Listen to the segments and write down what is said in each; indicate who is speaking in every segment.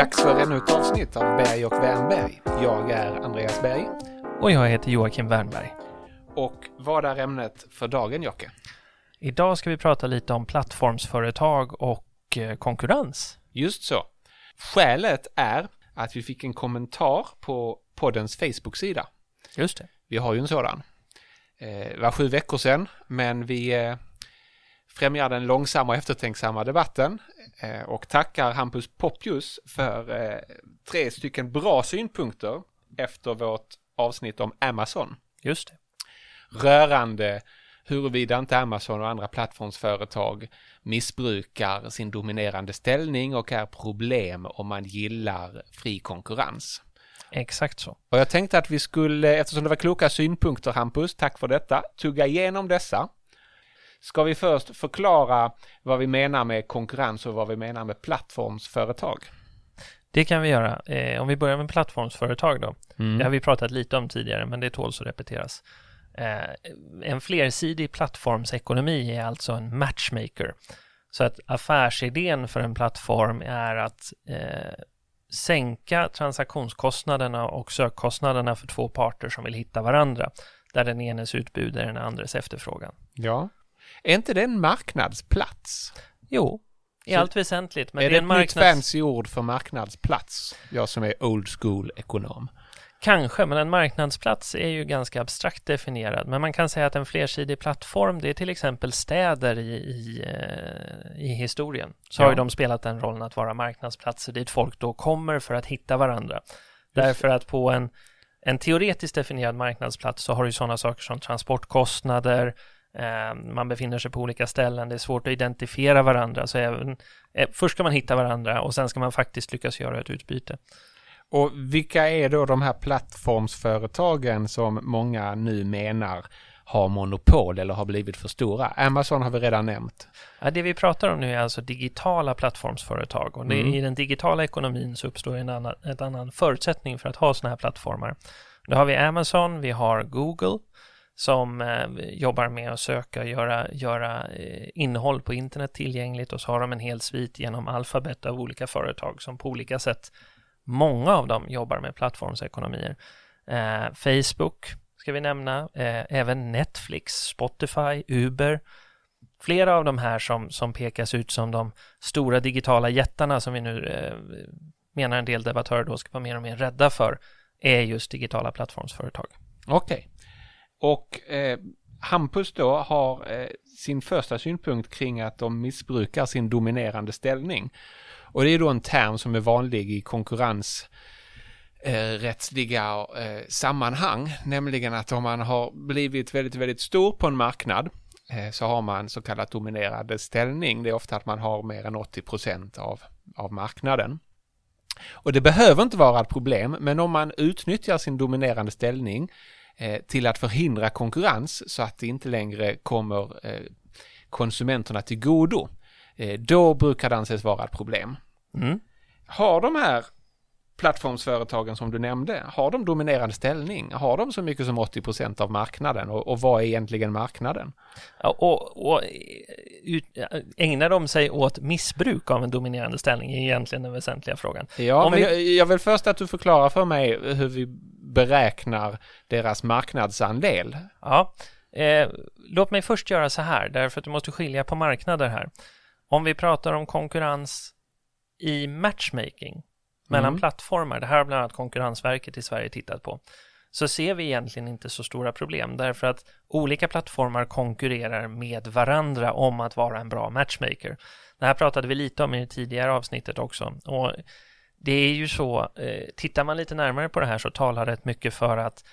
Speaker 1: Dags för ännu ett avsnitt av Berg och Wernberg. Jag är Andreas Berg.
Speaker 2: Och jag heter Joakim Wernberg.
Speaker 1: Och vad är ämnet för dagen, Jocke?
Speaker 2: Idag ska vi prata lite om plattformsföretag och eh, konkurrens.
Speaker 1: Just så. Skälet är att vi fick en kommentar på poddens Facebook-sida.
Speaker 2: Just det.
Speaker 1: Vi har ju en sådan. Eh, det var sju veckor sedan, men vi eh, främjar den långsamma och eftertänksamma debatten och tackar Hampus Poppius för tre stycken bra synpunkter efter vårt avsnitt om Amazon.
Speaker 2: Just det.
Speaker 1: Rörande huruvida inte Amazon och andra plattformsföretag missbrukar sin dominerande ställning och är problem om man gillar fri konkurrens.
Speaker 2: Exakt så.
Speaker 1: Och jag tänkte att vi skulle, eftersom det var kloka synpunkter Hampus, tack för detta, tugga igenom dessa. Ska vi först förklara vad vi menar med konkurrens och vad vi menar med plattformsföretag?
Speaker 2: Det kan vi göra. Eh, om vi börjar med plattformsföretag då.
Speaker 1: Mm.
Speaker 2: Det har vi pratat lite om tidigare, men det tåls att repeteras. Eh, en flersidig plattformsekonomi är alltså en matchmaker. Så att affärsidén för en plattform är att eh, sänka transaktionskostnaderna och sökkostnaderna för två parter som vill hitta varandra, där den enes utbud är den andres efterfrågan.
Speaker 1: Ja. Är inte det en marknadsplats?
Speaker 2: Jo, i allt väsentligt.
Speaker 1: Men är det, ett marknads... nytt fancy ord för marknadsplats? Jag som är old school ekonom.
Speaker 2: Kanske, men en marknadsplats är ju ganska abstrakt definierad. Men man kan säga att en flersidig plattform, det är till exempel städer i, i, eh, i historien. Så ja. har ju de spelat den rollen att vara marknadsplatser dit folk då kommer för att hitta varandra. Därför att på en, en teoretiskt definierad marknadsplats så har du sådana saker som transportkostnader, man befinner sig på olika ställen, det är svårt att identifiera varandra. Så även, eh, först ska man hitta varandra och sen ska man faktiskt lyckas göra ett utbyte.
Speaker 1: Och vilka är då de här plattformsföretagen som många nu menar har monopol eller har blivit för stora? Amazon har vi redan nämnt.
Speaker 2: Ja, det vi pratar om nu är alltså digitala plattformsföretag och mm. i den digitala ekonomin så uppstår en annan, ett annan förutsättning för att ha sådana här plattformar. Då har vi Amazon, vi har Google som eh, jobbar med att söka och göra, göra eh, innehåll på internet tillgängligt och så har de en hel svit genom alfabet av olika företag som på olika sätt Många av dem jobbar med plattformsekonomier. Eh, Facebook ska vi nämna, eh, även Netflix, Spotify, Uber. Flera av de här som, som pekas ut som de stora digitala jättarna som vi nu eh, menar en del debattörer då ska vara mer och mer rädda för är just digitala plattformsföretag.
Speaker 1: Okej. Okay. Och eh, Hampus då har eh, sin första synpunkt kring att de missbrukar sin dominerande ställning. Och det är då en term som är vanlig i konkurrensrättsliga eh, eh, sammanhang, nämligen att om man har blivit väldigt, väldigt stor på en marknad eh, så har man så kallat dominerande ställning. Det är ofta att man har mer än 80 procent av, av marknaden. Och det behöver inte vara ett problem, men om man utnyttjar sin dominerande ställning till att förhindra konkurrens så att det inte längre kommer eh, konsumenterna till godo, Eh, då brukar det anses vara ett problem. Mm. Har de här plattformsföretagen som du nämnde, har de dominerande ställning? Har de så mycket som 80 procent av marknaden? Och, och, vad är egentligen marknaden?
Speaker 2: Ja, och, och ut, ägnar de sig åt missbruk av en dominerande ställning är egentligen den väsentliga frågan.
Speaker 1: Ja, Om men vi... jag, jag vill först att du förklarar för mig hur vi beräknar deras marknadsandel.
Speaker 2: Ja, eh, låt mig först göra så här, därför att du måste skilja på marknader här. Om vi pratar om konkurrens i matchmaking mellan mm. plattformar, det här har bland annat Konkurrensverket i Sverige tittat på, så ser vi egentligen inte så stora problem därför att olika plattformar konkurrerar med varandra om att vara en bra matchmaker. Det här pratade vi lite om i det tidigare avsnittet också. Och det är ju så, eh, tittar man lite närmare på det här så talar det mycket för att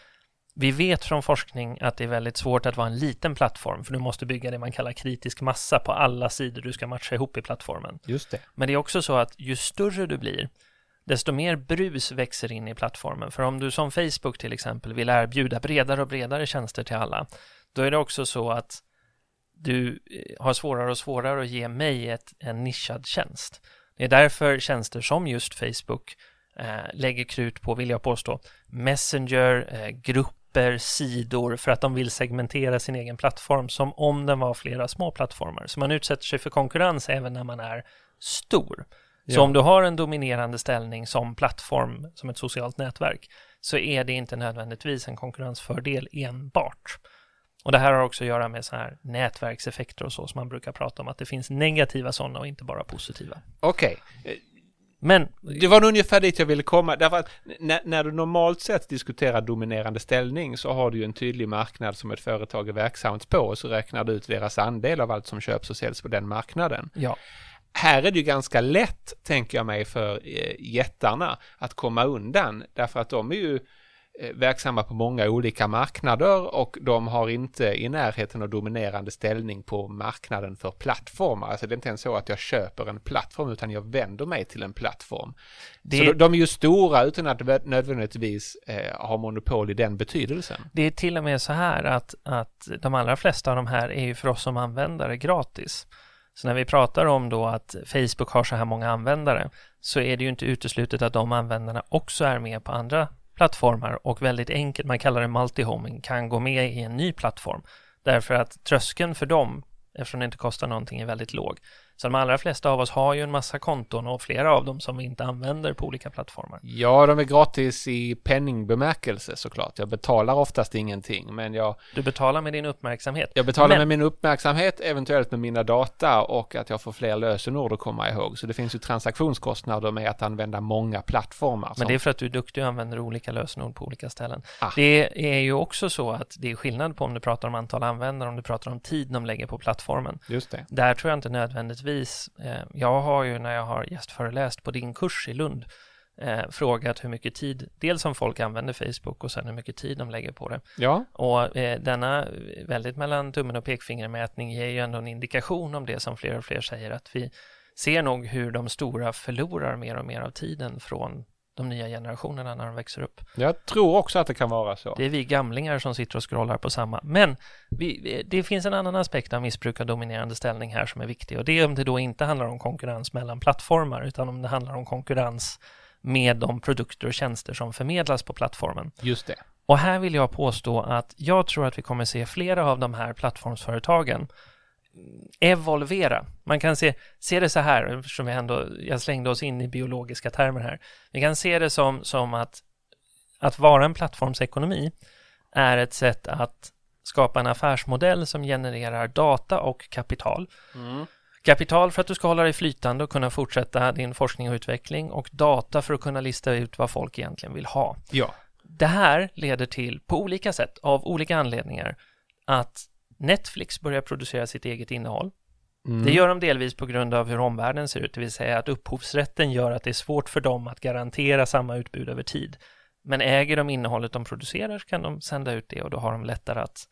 Speaker 2: vi vet från forskning att det är väldigt svårt att vara en liten plattform, för du måste bygga det man kallar kritisk massa på alla sidor du ska matcha ihop i plattformen.
Speaker 1: Just det.
Speaker 2: Men det är också så att ju större du blir, desto mer brus växer in i plattformen. För om du som Facebook till exempel vill erbjuda bredare och bredare tjänster till alla, då är det också så att du eh, har svårare och svårare att ge mig ett, en nischad tjänst. Det är därför tjänster som just Facebook eh, lägger krut på, vill jag påstå, Messenger, eh, grupp grupper, sidor för att de vill segmentera sin egen plattform som om den var flera små plattformar. Så man utsätter sig för konkurrens även när man är stor. Så om du har en dominerande ställning som plattform, som ett socialt nätverk, så är det inte nödvändigtvis en konkurrensfördel enbart. Och det här har också att göra med så här nätverkseffekter och så som man brukar prata om, att det finns negativa sådana och inte bara positiva.
Speaker 1: Okej.
Speaker 2: Men
Speaker 1: Det var ungefär dit jag ville komma, därför att när, när du normalt sett diskuterar dominerande ställning så har du ju en tydlig marknad som ett företag är verksamt på och så räknar du ut deras andel av allt som köps och säljs på den marknaden.
Speaker 2: ja,
Speaker 1: Här är det ju ganska lätt, tänker jag mig, för eh, jättarna att komma undan, därför att de är ju verksamma på många olika marknader och de har inte i närheten av dominerande ställning på marknaden för plattformar. Alltså det är inte ens så att jag köper en plattform utan jag vänder mig till en plattform.
Speaker 2: det,
Speaker 1: Så de, är ju stora utan att vä- nödvändigtvis eh, ha monopol i den betydelsen.
Speaker 2: det är till och med så här att, att de allra flesta av de här är ju för oss som användare gratis. Så när vi pratar om då att Facebook har så här många användare så är det ju inte uteslutet att de användarna också är med på andra plattformar och väldigt enkelt, man kallar det multihoming, kan gå med i en ny plattform. Därför att tröskeln för dem, eftersom det inte kostar någonting, är väldigt låg. Så de allra flesta av oss har ju en massa konton och flera av dem som vi inte använder på olika plattformar.
Speaker 1: Ja, de är gratis i penningbemärkelse såklart. Jag betalar oftast ingenting, men jag,
Speaker 2: Du betalar med din uppmärksamhet.
Speaker 1: jag betalar
Speaker 2: Men-
Speaker 1: med min uppmärksamhet, eventuellt med mina data och att jag får fler lösenord att komma ihåg. Så det finns ju transaktionskostnader med att använda många plattformar.
Speaker 2: Men
Speaker 1: som-
Speaker 2: det är för att du är duktig och använder olika lösenord på olika ställen.
Speaker 1: Ah.
Speaker 2: Det är ju också så att det är skillnad på om du pratar om antal användare, om du pratar om tid de lägger på plattformen.
Speaker 1: Just det.
Speaker 2: Där tror jag inte nödvändigtvis, eh, jag har ju när jag har gästföreläst på din kurs i Lund eh, frågat hur mycket tid, dels om folk använder Facebook och sen hur mycket tid de lägger på det.
Speaker 1: Ja,
Speaker 2: Och eh, denna väldigt mellan tummen och pekfingermätning ger ju ändå en indikation om det som fler och fler säger att vi ser nog hur de stora förlorar mer och mer av tiden från de nya generationerna när de växer upp.
Speaker 1: jag tror också att det kan vara så.
Speaker 2: Det är vi gamlingar som sitter och scrollar på samma. Men vi, det finns en annan aspekt av missbruk av dominerande ställning här som är viktig och det är om det då inte handlar om konkurrens mellan plattformar utan om det handlar om konkurrens med de produkter och tjänster som förmedlas på plattformen.
Speaker 1: Just det.
Speaker 2: Och här vill jag påstå att jag tror att vi kommer se flera av de här plattformsföretagen evolvera. Man kan se, se det så här, eftersom vi ändå, jag slängde oss in i biologiska termer här. Vi kan se det som, som att, att vara en plattformsekonomi är ett sätt att skapa en affärsmodell som genererar data och kapital.
Speaker 1: Mm.
Speaker 2: Kapital för att du ska hålla dig flytande och kunna fortsätta din forskning och utveckling och data för att kunna lista ut vad folk egentligen vill ha.
Speaker 1: Ja.
Speaker 2: Det här leder till, på olika sätt, av olika anledningar, att Netflix börjar producera sitt eget innehåll.
Speaker 1: Mm.
Speaker 2: Det gör de delvis på grund av hur omvärlden ser ut, det vill säga att upphovsrätten gör att det är svårt för dem att garantera samma utbud över tid. Men äger de innehållet de producerar så kan de sända ut det och då har de lättare att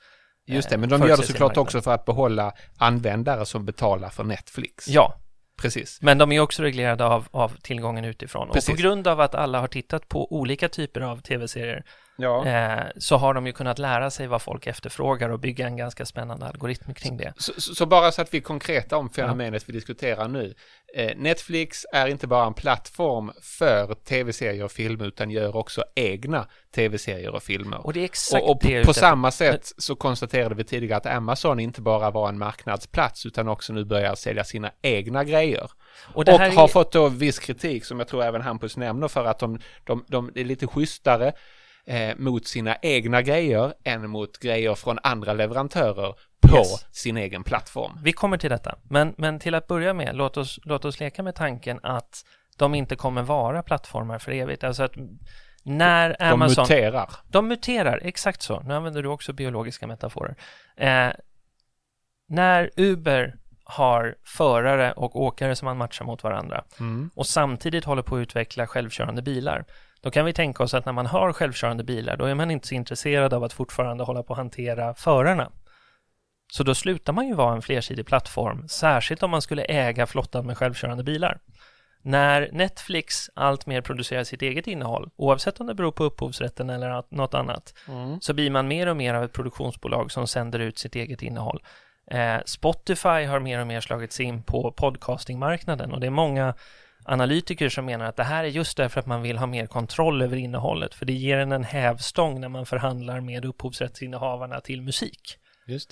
Speaker 1: Just det,
Speaker 2: eh,
Speaker 1: men de gör det såklart också för att behålla användare som betalar för Netflix.
Speaker 2: Ja,
Speaker 1: Precis.
Speaker 2: men de är också reglerade av, av tillgången utifrån.
Speaker 1: Precis.
Speaker 2: Och på grund av att alla har tittat på olika typer av tv-serier
Speaker 1: Ja.
Speaker 2: eh, så har de ju kunnat lära sig vad folk efterfrågar och bygga en ganska spännande algoritm kring det.
Speaker 1: Så, så så bara så att vi är konkreta om fenomenet vi diskuterar nu. Eh, Netflix är inte bara en plattform för tv-serier och filmer utan gör också egna tv-serier och filmer.
Speaker 2: Och det är exakt
Speaker 1: Och, och
Speaker 2: det
Speaker 1: på, på samma sätt så konstaterade vi tidigare att Amazon inte bara var en marknadsplats utan också nu börjar sälja sina egna grejer.
Speaker 2: Och
Speaker 1: Och, har
Speaker 2: är,
Speaker 1: fått då viss kritik som jag tror även Hampus nämner för att de, de, de är lite schysstare eh, mot sina egna grejer än mot grejer från andra leverantörer på
Speaker 2: Yes.
Speaker 1: sin egen plattform.
Speaker 2: vi kommer till detta. Men, men till att börja med, låt oss, låt oss leka med tanken att de inte kommer vara plattformar för evigt. Alltså att när
Speaker 1: De
Speaker 2: Amazon...
Speaker 1: muterar.
Speaker 2: De muterar, exakt så. Nu använder du också biologiska metaforer. Eh, när Uber har förare och åkare som man matchar mot varandra
Speaker 1: Mm.
Speaker 2: och samtidigt håller på att utveckla självkörande bilar. Då kan vi tänka oss att när man har självkörande bilar, då är man inte så intresserad av att fortfarande hålla på att hantera förarna. Så då slutar man ju vara en flersidig plattform, särskilt om man skulle äga flottan med självkörande bilar. När Netflix alltmer producerar sitt eget innehåll, oavsett om det beror på upphovsrätten eller något annat,
Speaker 1: Mm.
Speaker 2: så blir man mer och mer av ett produktionsbolag som sänder ut sitt eget innehåll. Eh, Spotify har mer och mer slagit sig in på podcastingmarknaden och det är många analytiker som menar att det här är just därför att man vill ha mer kontroll över innehållet, för det ger en en hävstång när man förhandlar med upphovsrättsinnehavarna till musik.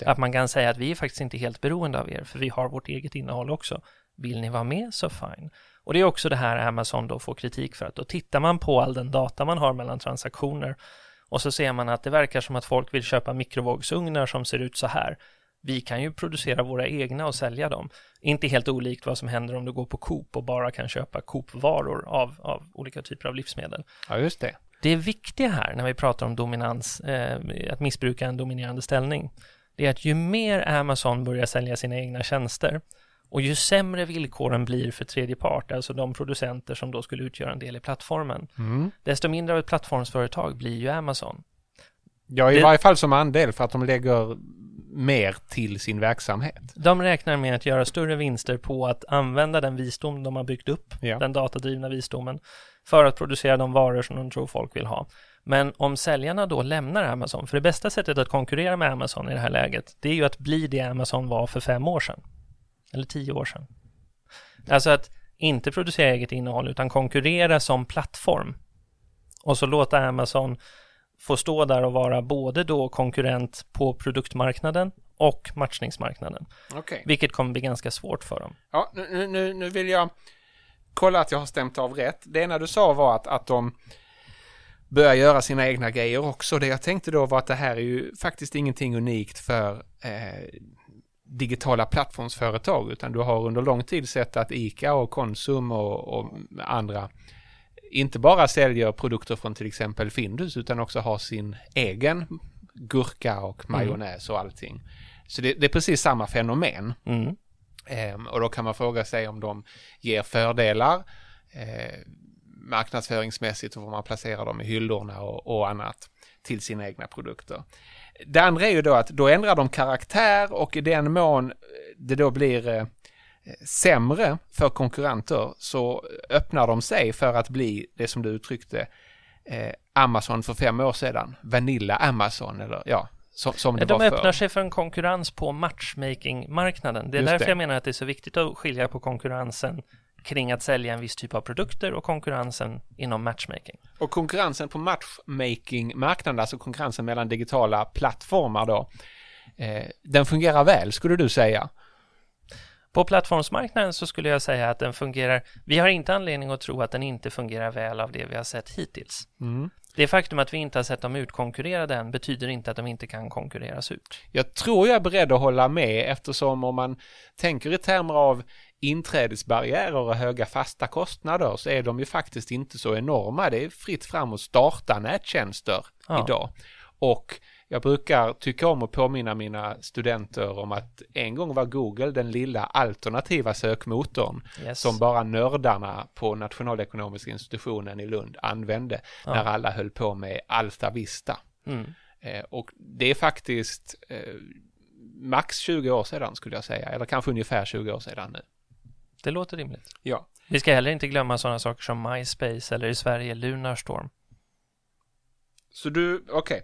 Speaker 2: Att man kan säga att vi är faktiskt inte helt beroende av er, för vi har vårt eget innehåll också. Vill ni vara med så fine. Och det är också det här Amazon då får kritik för att då tittar man på all den data man har mellan transaktioner och så ser man att det verkar som att folk vill köpa mikrovågsugnar som ser ut så här. Vi kan ju producera våra egna och sälja dem. Inte helt olikt vad som händer om du går på Coop och bara kan köpa Coop-varor av, av olika typer av livsmedel.
Speaker 1: Ja, just det.
Speaker 2: Det viktiga här när vi pratar om dominans, eh, att missbruka en dominerande ställning, det är att ju mer Amazon börjar sälja sina egna tjänster och ju sämre villkoren blir för tredje part, alltså de producenter som då skulle utgöra en del i plattformen, mm. desto mindre av ett plattformsföretag blir ju Amazon.
Speaker 1: Ja, i det, varje fall som andel för att de lägger mer till sin verksamhet.
Speaker 2: De räknar med att göra större vinster på att använda den visdom de har byggt upp, ja. den datadrivna visdomen, för att producera de varor som de tror folk vill ha. Men om säljarna då lämnar Amazon, för det bästa sättet att konkurrera med Amazon i det här läget, det är ju att bli det Amazon var för fem år sedan. Eller tio år sedan. Alltså att inte producera eget innehåll, utan konkurrera som plattform. Och så låta Amazon få stå där och vara både då konkurrent på produktmarknaden och matchningsmarknaden. Okay. Vilket kommer bli ganska svårt för dem.
Speaker 1: Ja, nu, nu, nu vill jag kolla att jag har stämt av rätt. Det ena du sa var att, att de börjar göra sina egna grejer också. Det jag tänkte då var att det här är ju faktiskt ingenting unikt för eh, digitala plattformsföretag utan du har under lång tid sett att ICA och Konsum och, och andra inte bara säljer produkter från till exempel Findus utan också har sin egen gurka och mm. majonnäs och allting. Så det, det är precis samma fenomen. Mm. Ehm, och då kan man fråga sig om de ger fördelar eh, marknadsföringsmässigt och var man placerar dem i hyllorna och, och annat till sina egna produkter. Det andra är ju då att då ändrar de karaktär och i den mån det då blir eh, sämre för konkurrenter så öppnar de sig för att bli det som du uttryckte eh, Amazon för fem år sedan. Vanilla Amazon eller ja, som, som det
Speaker 2: de
Speaker 1: var
Speaker 2: öppnar för. sig för en konkurrens på matchmaking-marknaden. Det är Just därför det. jag menar att det är så viktigt att skilja på konkurrensen kring att sälja en viss typ av produkter och konkurrensen inom matchmaking.
Speaker 1: Och konkurrensen på matchmaking-marknaden, alltså konkurrensen mellan digitala plattformar då, eh, den fungerar väl skulle du säga?
Speaker 2: På plattformsmarknaden så skulle jag säga att den fungerar. Vi har inte anledning att tro att den inte fungerar väl av det vi har sett hittills. Mm. Det faktum att vi inte har sett dem utkonkurrerade än betyder inte att de inte kan konkurreras ut.
Speaker 1: Jag tror jag är beredd att hålla med eftersom om man tänker i termer av inträdesbarriärer och höga fasta kostnader så är de ju faktiskt inte så enorma. Det är fritt fram att starta nättjänster ja. idag. Och jag brukar tycka om att påminna mina studenter om att en gång var Google den lilla alternativa sökmotorn yes. som bara nördarna på nationalekonomiska institutionen i Lund använde ja. när alla höll på med Alta Vista. Mm. Eh, och det är faktiskt eh, max 20 år sedan skulle jag säga, eller kanske ungefär 20 år sedan nu.
Speaker 2: Det låter rimligt.
Speaker 1: Ja.
Speaker 2: Vi ska heller inte glömma sådana saker som MySpace eller i Sverige Lunarstorm.
Speaker 1: Så du, okej, okay.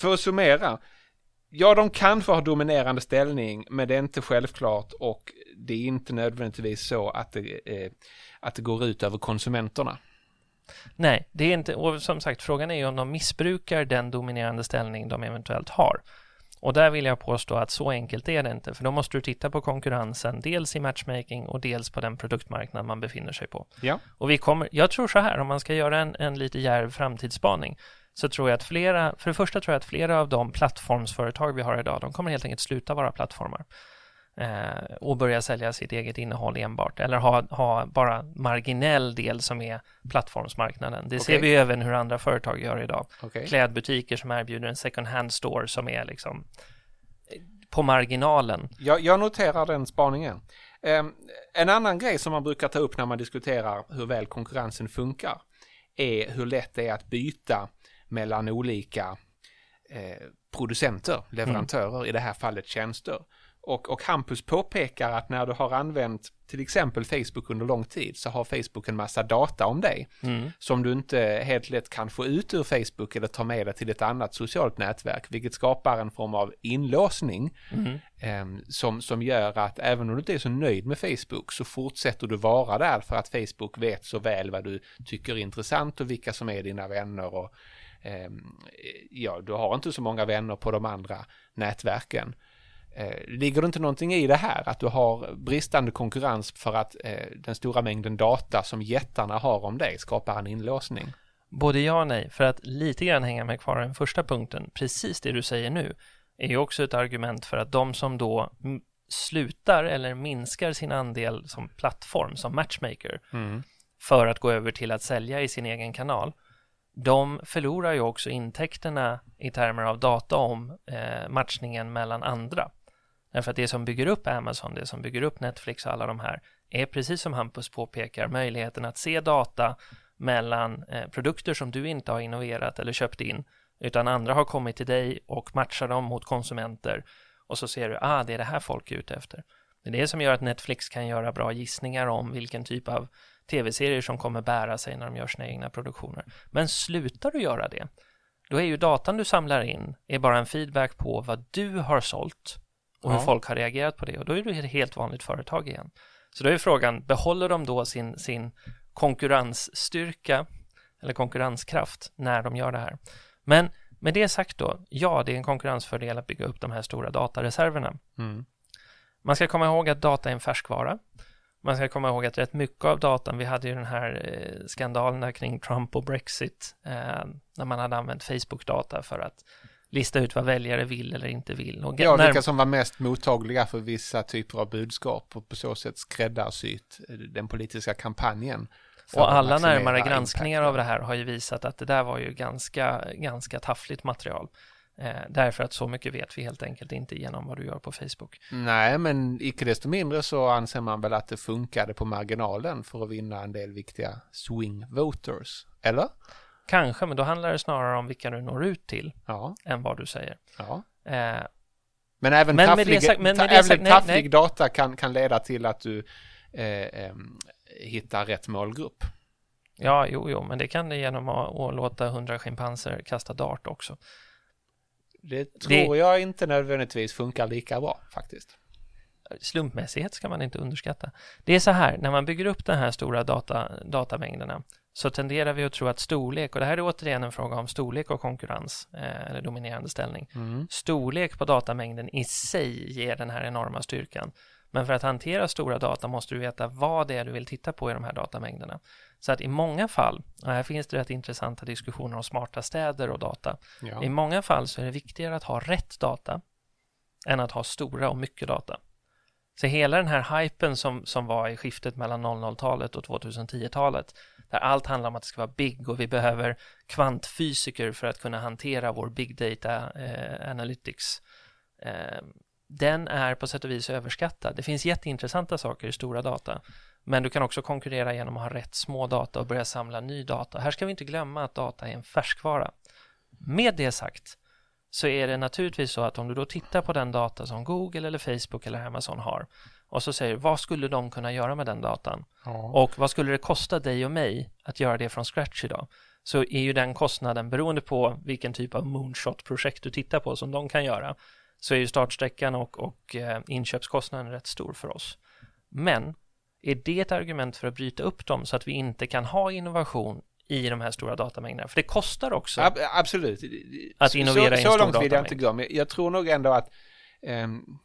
Speaker 1: för att summera. Ja, de kanske har dominerande ställning, men det är inte självklart och det är inte nödvändigtvis så att det, eh, att det går ut över konsumenterna.
Speaker 2: Nej, det är inte, och som sagt, frågan är ju om de missbrukar den dominerande ställning de eventuellt har. Och där vill jag påstå att så enkelt är det inte, för då måste du titta på konkurrensen, dels i matchmaking och dels på den produktmarknad man befinner sig på.
Speaker 1: Ja.
Speaker 2: Och vi kommer, jag tror så här, om man ska göra en, en lite djärv framtidsspaning, så tror jag att flera, för det första tror jag att flera av de plattformsföretag vi har idag, de kommer helt enkelt sluta vara plattformar eh, och börja sälja sitt eget innehåll enbart eller ha, ha bara marginell del som är plattformsmarknaden. Det okay. ser vi även hur andra företag gör idag. Okay. Klädbutiker som erbjuder en second hand store som är liksom på marginalen.
Speaker 1: Jag, jag noterar den spaningen. Um, en annan grej som man brukar ta upp när man diskuterar hur väl konkurrensen funkar är hur lätt det är att byta mellan olika eh, producenter, leverantörer, mm. i det här fallet tjänster. Och, och Hampus påpekar att när du har använt till exempel Facebook under lång tid så har Facebook en massa data om dig mm. som du inte helt lätt kan få ut ur Facebook eller ta med dig till ett annat socialt nätverk, vilket skapar en form av inlåsning mm. eh, som, som gör att även om du inte är så nöjd med Facebook så fortsätter du vara där för att Facebook vet så väl vad du tycker är intressant och vilka som är dina vänner och eh, ja, du har inte så många vänner på de andra nätverken. Eh, ligger det inte någonting i det här att du har bristande konkurrens för att eh, den stora mängden data som jättarna har om dig skapar en inlåsning?
Speaker 2: Både ja och nej, för att lite grann hänga med kvar den första punkten, precis det du säger nu, är ju också ett argument för att de som då slutar eller minskar sin andel som plattform, som matchmaker, mm. för att gå över till att sälja i sin egen kanal, de förlorar ju också intäkterna i termer av data om eh, matchningen mellan andra. Därför att det som bygger upp Amazon, det som bygger upp Netflix och alla de här är precis som Hampus påpekar möjligheten att se data mellan eh, produkter som du inte har innoverat eller köpt in utan andra har kommit till dig och matchar dem mot konsumenter och så ser du, ah, det är det här folk är ute efter. Det är det som gör att Netflix kan göra bra gissningar om vilken typ av tv-serier som kommer bära sig när de gör sina egna produktioner. Men slutar du göra det, då är ju datan du samlar in är bara en feedback på vad du har sålt och hur folk har reagerat på det och då är du ett helt vanligt företag igen. Så då är frågan, behåller de då sin, sin konkurrensstyrka eller konkurrenskraft när de gör det här? Men med det sagt då, ja, det är en konkurrensfördel att bygga upp de här stora datareserverna. Mm. Man ska komma ihåg att data är en färskvara. Man ska komma ihåg att rätt mycket av datan, vi hade ju den här eh, skandalen kring Trump och Brexit, eh, när man hade använt Facebook-data för att lista ut vad väljare vill eller inte vill.
Speaker 1: Och ja, när... vilka som var mest mottagliga för vissa typer av budskap och på så sätt skräddarsytt den politiska kampanjen.
Speaker 2: Och alla närmare granskningar av det här har ju visat att det där var ju ganska, ganska taffligt material. Eh, därför att så mycket vet vi helt enkelt inte genom vad du gör på Facebook.
Speaker 1: Nej, men icke desto mindre så anser man väl att det funkade på marginalen för att vinna en del viktiga swing voters, eller?
Speaker 2: Kanske, men då handlar det snarare om vilka du når ut till ja. än vad du säger. Ja.
Speaker 1: Eh, men även men tafflig, sagt, men även sagt, nej, tafflig nej. data kan, kan leda till att du eh, eh, hittar rätt målgrupp.
Speaker 2: Ja, jo, jo, men det kan det genom att, att låta hundra schimpanser kasta dart också.
Speaker 1: Det tror det... jag inte nödvändigtvis funkar lika bra faktiskt.
Speaker 2: Slumpmässighet ska man inte underskatta. Det är så här, när man bygger upp de här stora data, datamängderna så tenderar vi att tro att storlek, och det här är återigen en fråga om storlek och konkurrens, eh, eller dominerande ställning. Mm. Storlek på datamängden i sig ger den här enorma styrkan. Men för att hantera stora data måste du veta vad det är du vill titta på i de här datamängderna. Så att i många fall, och här finns det rätt intressanta diskussioner om smarta städer och data. Ja. I många fall så är det viktigare att ha rätt data än att ha stora och mycket data. Så hela den här hypen som, som var i skiftet mellan 00-talet och 2010-talet, där allt handlar om att det ska vara big och vi behöver kvantfysiker för att kunna hantera vår big data eh, analytics. Eh, den är på sätt och vis överskattad. Det finns jätteintressanta saker i stora data, men du kan också konkurrera genom att ha rätt små data och börja samla ny data. Här ska vi inte glömma att data är en färskvara. Med det sagt så är det naturligtvis så att om du då tittar på den data som Google eller Facebook eller Amazon har och så säger vad skulle de kunna göra med den datan? Ja. Och vad skulle det kosta dig och mig att göra det från scratch idag? Så är ju den kostnaden beroende på vilken typ av moonshot-projekt du tittar på som de kan göra så är ju startsträckan och, och eh, inköpskostnaden rätt stor för oss. Men är det ett argument för att bryta upp dem så att vi inte kan ha innovation i de här stora datamängderna? För det kostar också.
Speaker 1: Ab absolut.
Speaker 2: Att innovera så, i en
Speaker 1: så
Speaker 2: stor
Speaker 1: långt vill jag inte gå, men jag tror nog ändå att um,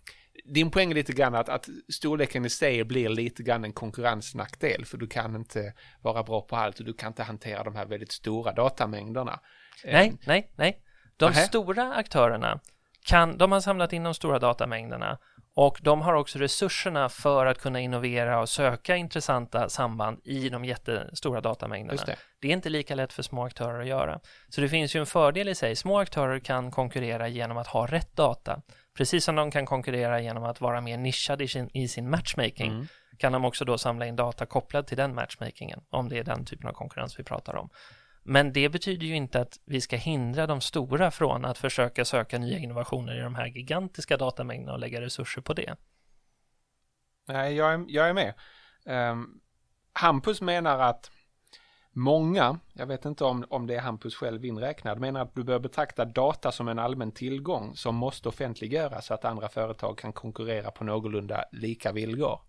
Speaker 1: din poäng är lite grann att, att storleken i sig blir lite grann en konkurrensnackdel för du kan inte vara bra på allt och du kan inte hantera de här väldigt stora datamängderna.
Speaker 2: Nej, um, nej, nej. De aha. stora aktörerna kan, de har samlat in de stora datamängderna och de har också resurserna för att kunna innovera och söka intressanta samband i de jättestora datamängderna. Det. det. är inte lika lätt för små aktörer att göra. Så det finns ju en fördel i sig. Små aktörer kan konkurrera genom att ha rätt data. Precis som de kan konkurrera genom att vara mer nischade i sin, i sin matchmaking mm. kan de också då samla in data kopplad till den matchmakingen, om det är den typen av konkurrens vi pratar om. Men det betyder ju inte att vi ska hindra de stora från att försöka söka nya innovationer i de här gigantiska datamängderna och lägga resurser på det.
Speaker 1: Nej, jag är, jag är med. Um, Hampus menar att många, jag vet inte om, om det är Hampus själv inräknad, menar att du bör betrakta data som en allmän tillgång som måste offentliggöras så att andra företag kan konkurrera på någorlunda lika villkor.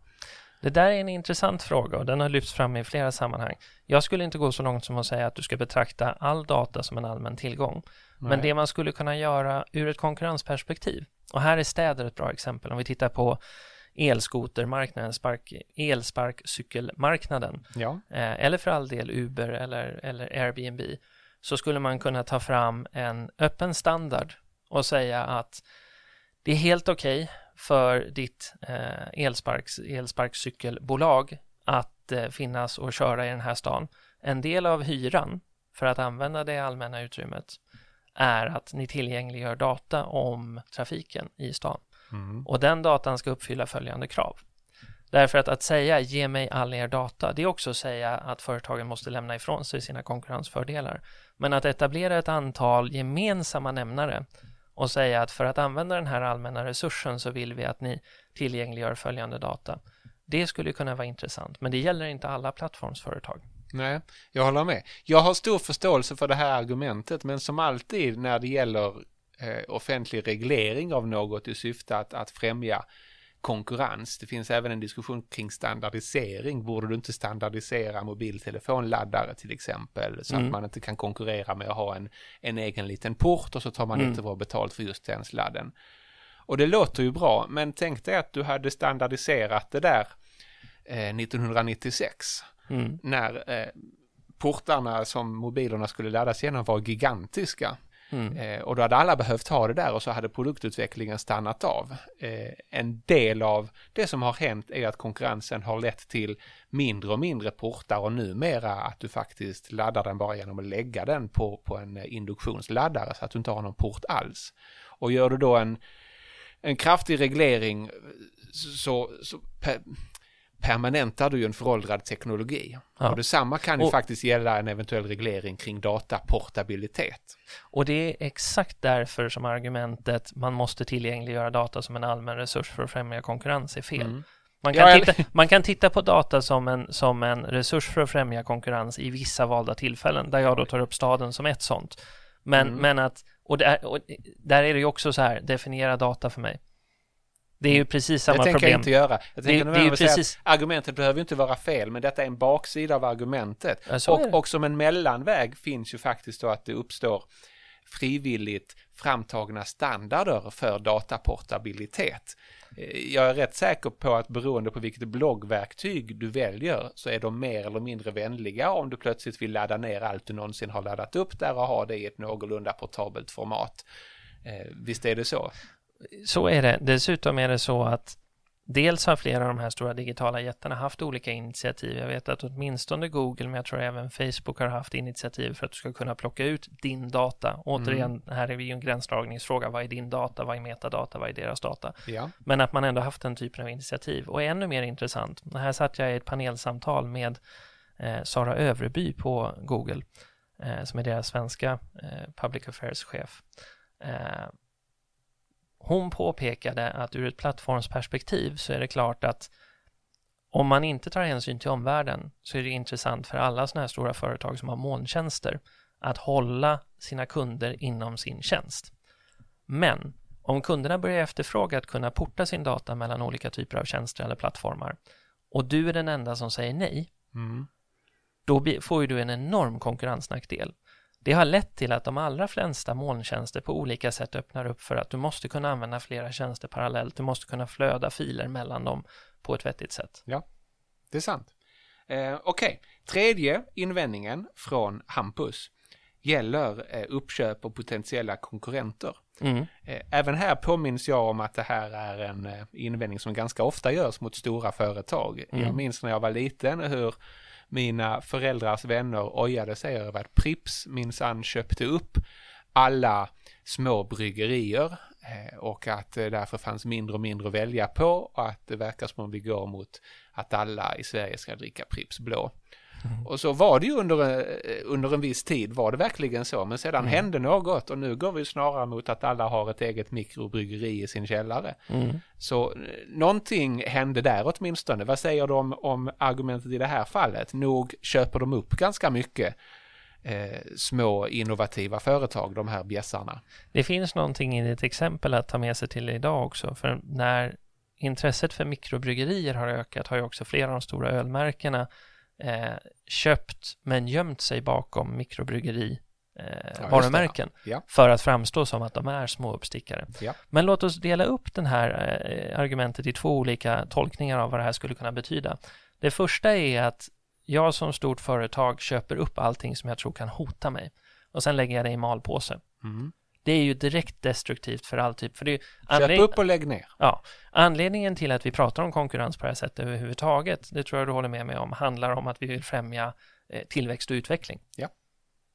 Speaker 2: Det där är en intressant fråga och den har lyfts fram i flera sammanhang. Jag skulle inte gå så långt som att säga att du ska betrakta all data som en allmän tillgång. Nej. Men det man skulle kunna göra ur ett konkurrensperspektiv Och här är städer ett bra exempel. Om vi tittar på elskotermarknaden, spark, elsparkcykelmarknaden,
Speaker 1: Ja.
Speaker 2: eh, eller för all del Uber eller, eller Airbnb, så skulle man kunna ta fram en öppen standard och säga att det är helt okej okay för ditt eh, elsparks, elsparkcykelbolag att eh, finnas och köra i den här stan. En del av hyran för att använda det allmänna utrymmet är att ni tillgängliggör data om trafiken i stan.
Speaker 1: Mm.
Speaker 2: Och den datan ska uppfylla följande krav. Därför att att säga ge mig all er data, det är också att säga att företagen måste lämna ifrån sig sina konkurrensfördelar. Men att etablera ett antal gemensamma nämnare och säga att för att använda den här allmänna resursen så vill vi att ni tillgängliggör följande data. Det skulle kunna vara intressant, men det gäller inte alla plattformsföretag.
Speaker 1: Nej, jag håller med. Jag har stor förståelse för det här argumentet, men som alltid när det gäller eh, offentlig reglering av något i syfte att, att främja konkurrens. Det finns även en diskussion kring standardisering. Borde du inte standardisera mobiltelefonladdare till exempel så mm. att man inte kan konkurrera med att ha en, en egen liten port och så tar man mm. inte vara betalt för just den sladden. Och det låter ju bra, men tänk dig att du hade standardiserat det där eh, 1996 mm. när eh, portarna som mobilerna skulle laddas genom var gigantiska. Mm. Eh, och då hade alla behövt ha det där och så hade produktutvecklingen stannat av. Eh, en del av det som har hänt är att konkurrensen har lett till mindre och mindre portar och numera att du faktiskt laddar den bara genom att lägga den på, på en induktionsladdare så att du inte har någon port alls. Och gör du då en, en kraftig reglering så, så permanentar du ju en föråldrad teknologi. Ja. Och detsamma kan ju och, faktiskt gälla en eventuell reglering kring dataportabilitet.
Speaker 2: Och det är exakt därför som argumentet man måste tillgängliggöra data som en allmän resurs för att främja konkurrens är fel. Mm. Man kan, ja, titta, man kan titta på data som en, som en resurs för att främja konkurrens i vissa valda tillfällen, där jag då tar upp staden som ett sånt. Men, mm. men att, och där, och där är det ju också så här, definiera data för mig. Det är ju precis samma problem.
Speaker 1: Det tänker jag inte göra. Jag tänker det, det är precis... argumentet behöver inte vara fel, men detta är en baksida av argumentet. Ja, och, och som en mellanväg finns ju faktiskt då att det uppstår frivilligt framtagna standarder för dataportabilitet. Eh, jag är rätt säker på att beroende på vilket bloggverktyg du väljer så är de mer eller mindre vänliga om du plötsligt vill ladda ner allt du någonsin har laddat upp där och ha det i ett någorlunda portabelt format. Eh, visst är det så?
Speaker 2: Så är det. Dessutom är det så att dels har flera av de här stora digitala jättarna haft olika initiativ. Jag vet att åtminstone Google, men jag tror även Facebook har haft initiativ för att du ska kunna plocka ut din data. Återigen, mm. här är vi ju en gränsdragningsfråga. Vad är din data? Vad är metadata? Vad är deras data?
Speaker 1: Ja.
Speaker 2: Men att man ändå haft den typen av initiativ. Och ännu mer intressant, här satt jag i ett panelsamtal med eh, Sara Övreby på Google, eh, som är deras svenska eh, public affairs-chef. Hon påpekade att ur ett plattformsperspektiv så är det klart att om man inte tar hänsyn till omvärlden så är det intressant för alla sådana här stora företag som har molntjänster att hålla sina kunder inom sin tjänst. Men om kunderna börjar efterfråga att kunna porta sin data mellan olika typer av tjänster eller plattformar och du är den enda som säger nej, mm. då får du en enorm konkurrensnackdel. Det har lett till att de allra flesta molntjänster på olika sätt öppnar upp för att du måste kunna använda flera tjänster parallellt. Du måste kunna flöda filer mellan dem på ett vettigt sätt.
Speaker 1: Ja, det är sant. Eh, Okej, okay. tredje invändningen från Hampus gäller eh, uppköp och potentiella konkurrenter. Mm. Eh, även här påminns jag om att det här är en eh, invändning som ganska ofta görs mot stora företag. Mm. Jag minns när jag var liten hur mina föräldrars vänner ojade sig över att Prips minsann köpte upp alla små bryggerier eh, och att det därför fanns mindre och mindre att välja på och att det verkar som om vi går mot att alla i Sverige ska dricka Prips blå. Mm. Och så var det ju under, eh, under en viss tid var det verkligen så, men sedan mm. hände något och nu går vi snarare mot att alla har ett eget mikrobryggeri i sin källare. Mm. Så eh, någonting hände där åtminstone. Vad säger du om, argumentet i det här fallet? Nog köper de upp ganska mycket eh, små innovativa företag, de här bjässarna.
Speaker 2: Det finns någonting i ett exempel att ta med sig till idag också, för när intresset för mikrobryggerier har ökat har ju också flera av de stora ölmärkena eh, köpt men gömt sig bakom mikrobryggeri eh, varumärken
Speaker 1: ja.
Speaker 2: för att framstå som att de är små uppstickare.
Speaker 1: Ja.
Speaker 2: Men låt oss dela upp det här eh, argumentet i två olika tolkningar av vad det här skulle kunna betyda. Det första är att jag som stort företag köper upp allting som jag tror kan hota mig och sen lägger jag det i malpåse.
Speaker 1: Mm.
Speaker 2: Det är ju direkt destruktivt för all typ. För det är
Speaker 1: Köp upp och lägg ner.
Speaker 2: Ja, anledningen till att vi pratar om konkurrens på det här sättet överhuvudtaget, det tror jag du håller med mig om, handlar om att vi vill främja eh, tillväxt och utveckling.
Speaker 1: Ja.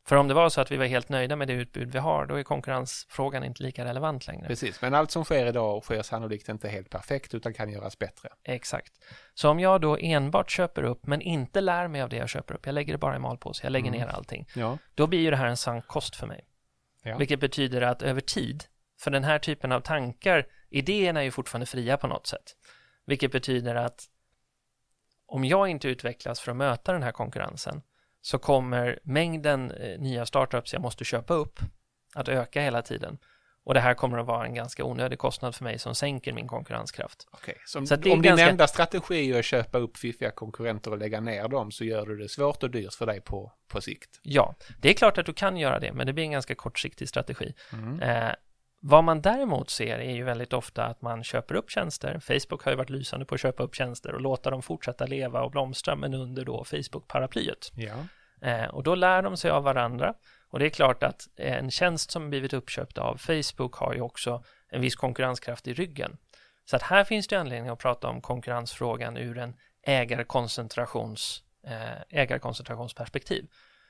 Speaker 2: För om det var så att vi var helt nöjda med det utbud vi har, då är konkurrensfrågan inte lika relevant längre.
Speaker 1: Precis, men allt som sker idag sker sannolikt inte helt perfekt utan kan göras bättre.
Speaker 2: Exakt. Så om jag då enbart köper upp, men inte lär mig av det jag köper upp, jag lägger det bara i malpåse, jag lägger
Speaker 1: Mm.
Speaker 2: ner allting,
Speaker 1: Ja.
Speaker 2: då blir ju det här en sank kost för mig.
Speaker 1: Ja.
Speaker 2: Vilket betyder att över tid, för den här typen av tankar, idéerna är ju fortfarande fria på något sätt. Vilket betyder att om jag inte utvecklas för att möta den här konkurrensen så kommer mängden eh, nya startups jag måste köpa upp att öka hela tiden. Och det här kommer att vara en ganska onödig kostnad för mig som sänker min konkurrenskraft.
Speaker 1: Okej, så om,
Speaker 2: Så
Speaker 1: om
Speaker 2: ganska-
Speaker 1: din enda strategi är att köpa upp fiffiga konkurrenter och lägga ner dem så gör du det svårt och dyrt för dig på, på sikt.
Speaker 2: Ja, det är klart att du kan göra det, men det blir en ganska kortsiktig strategi.
Speaker 1: Mm.
Speaker 2: Eh, vad man däremot ser är ju väldigt ofta att man köper upp tjänster. Facebook har ju varit lysande på att köpa upp tjänster och låta dem fortsätta leva och blomstra, men under då Facebook-paraplyet.
Speaker 1: Ja.
Speaker 2: Eh, och då lär de sig av varandra. Och det är klart att en tjänst som blivit uppköpt av Facebook har ju också en viss konkurrenskraft i ryggen. Så att här finns det anledning att prata om konkurrensfrågan ur en ägarkoncentrations, eh, ägarkoncentrationsperspektiv.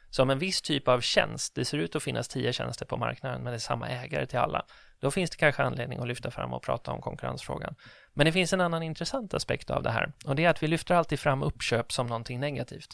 Speaker 2: Så om en viss typ av tjänst, det ser ut att finnas tio tjänster på marknaden men det är samma ägare till alla, då finns det kanske anledning att lyfta fram och prata om konkurrensfrågan. Men det finns en annan intressant aspekt av det här och det är att vi lyfter alltid fram uppköp som någonting negativt.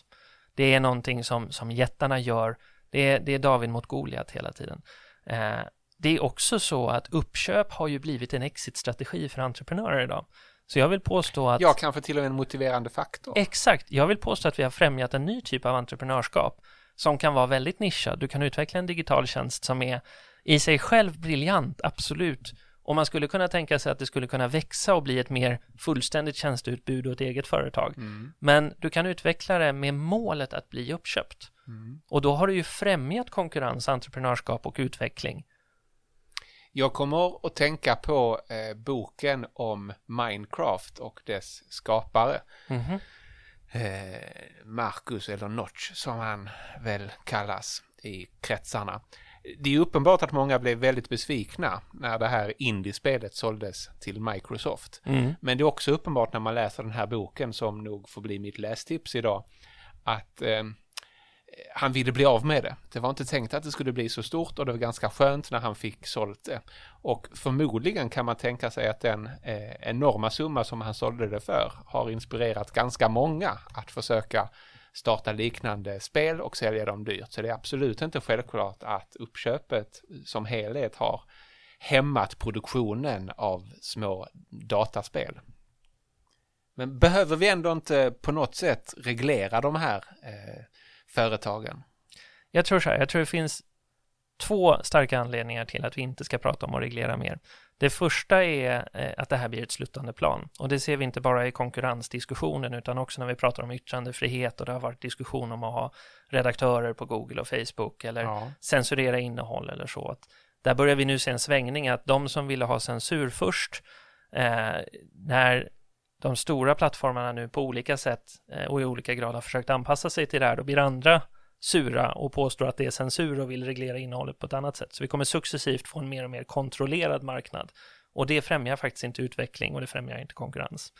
Speaker 2: Det är någonting som, som jättarna gör, det är, det är David mot Goliat hela tiden. Eh, det är också så att uppköp har ju blivit en exit-strategi för entreprenörer idag. Så jag vill påstå att
Speaker 1: ja, kanske till och med en motiverande faktor.
Speaker 2: Exakt, jag vill påstå att vi har främjat en ny typ av entreprenörskap som kan vara väldigt nischad. Du kan utveckla en digital tjänst som är i sig själv briljant, absolut. Och man skulle kunna tänka sig att det skulle kunna växa och bli ett mer fullständigt tjänsteutbud och ett eget företag.
Speaker 1: Mm.
Speaker 2: Men du kan utveckla det med målet att bli uppköpt.
Speaker 1: Mm.
Speaker 2: Och då har du ju främjat konkurrens, entreprenörskap och utveckling.
Speaker 1: Jag kommer att tänka på eh, boken om Minecraft och dess skapare.
Speaker 2: Mhm.
Speaker 1: Eh, Marcus eller Notch som han väl kallas i kretsarna. Det är uppenbart att många blev väldigt besvikna när det här indiespelet såldes till Microsoft.
Speaker 2: Mm.
Speaker 1: Men det är också uppenbart när man läser den här boken som nog får bli mitt lästips idag att eh, han ville bli av med det. Det var inte tänkt att det skulle bli så stort och det var ganska skönt när han fick sålt det. Och förmodligen kan man tänka sig att den eh, enorma summa som han sålde det för har inspirerat ganska många att försöka starta liknande spel och sälja dem dyrt. Så det är absolut inte självklart att uppköpet som helhet har hämmat produktionen av små dataspel. Men behöver vi ändå inte på något sätt reglera de här eh, företagen?
Speaker 2: Jag tror så här, jag tror det finns två starka anledningar till att vi inte ska prata om att reglera mer. Det första är eh, att det här blir ett sluttande plan och det ser vi inte bara i konkurrensdiskussionen utan också när vi pratar om yttrandefrihet och det har varit diskussion om att ha redaktörer på Google och Facebook eller
Speaker 1: Ja.
Speaker 2: censurera innehåll eller så. Att där börjar vi nu se en svängning att de som ville ha censur först, eh, när de stora plattformarna nu på olika sätt eh, och i olika grad har försökt anpassa sig till det här, då blir andra sura och påstår att det är censur och vill reglera innehållet på ett annat sätt. Så vi kommer successivt få en mer och mer kontrollerad marknad. Och det främjar faktiskt inte utveckling och det främjar inte konkurrens.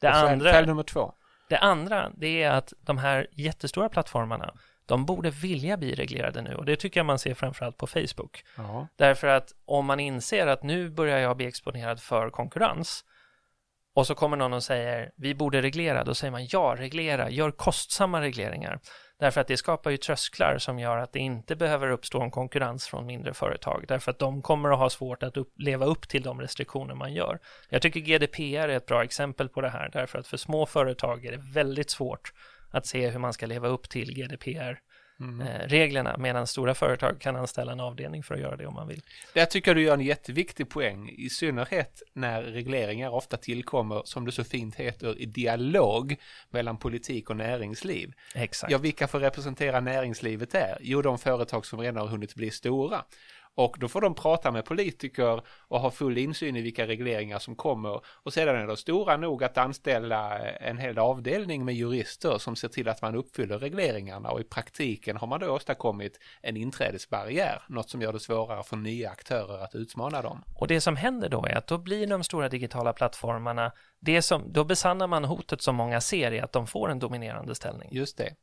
Speaker 2: Det andra,
Speaker 1: Skäl nummer två.
Speaker 2: det andra, det är att de här jättestora plattformarna, de borde vilja bli reglerade nu och det tycker jag man ser framförallt på Facebook.
Speaker 1: Ja.
Speaker 2: Därför att om man inser att nu börjar jag bli exponerad för konkurrens och så kommer någon och säger vi borde reglera, då säger man ja, reglera, gör kostsamma regleringar. Därför att det skapar ju trösklar som gör att det inte behöver uppstå en konkurrens från mindre företag. Därför att de kommer att ha svårt att upp, leva upp till de restriktioner man gör. Jag tycker GDPR är ett bra exempel på det här. Därför att för små företag är det väldigt svårt att se hur man ska leva upp till GDPR mm. eh, reglerna medan stora företag kan anställa en avdelning för att göra det om man vill.
Speaker 1: Där tycker jag du gör en jätteviktig poäng, i synnerhet när regleringar ofta tillkommer, som det så fint heter, i dialog mellan politik och näringsliv.
Speaker 2: Exakt.
Speaker 1: Ja, vilka får representera näringslivet där? Jo, de företag som redan har hunnit bli stora. Och då får de prata med politiker och ha full insyn i vilka regleringar som kommer. Och sedan är de stora nog att anställa en hel avdelning med jurister som ser till att man uppfyller regleringarna. Och i praktiken har man då åstadkommit en inträdesbarriär, något som gör det svårare för nya aktörer att utmana dem.
Speaker 2: Och det som händer då är att då blir de stora digitala plattformarna, det som, då besannar man hotet som många ser i att de får en dominerande ställning.
Speaker 1: Just det.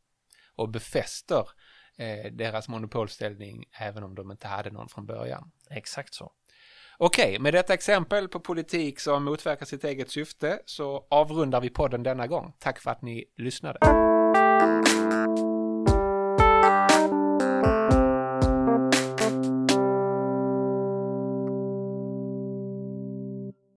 Speaker 1: Och befäster eh, deras monopolställning även om de inte hade någon från början.
Speaker 2: Exakt så.
Speaker 1: Okej, med detta exempel på politik som motverkar sitt eget syfte så avrundar vi podden denna gång. Tack för att ni lyssnade.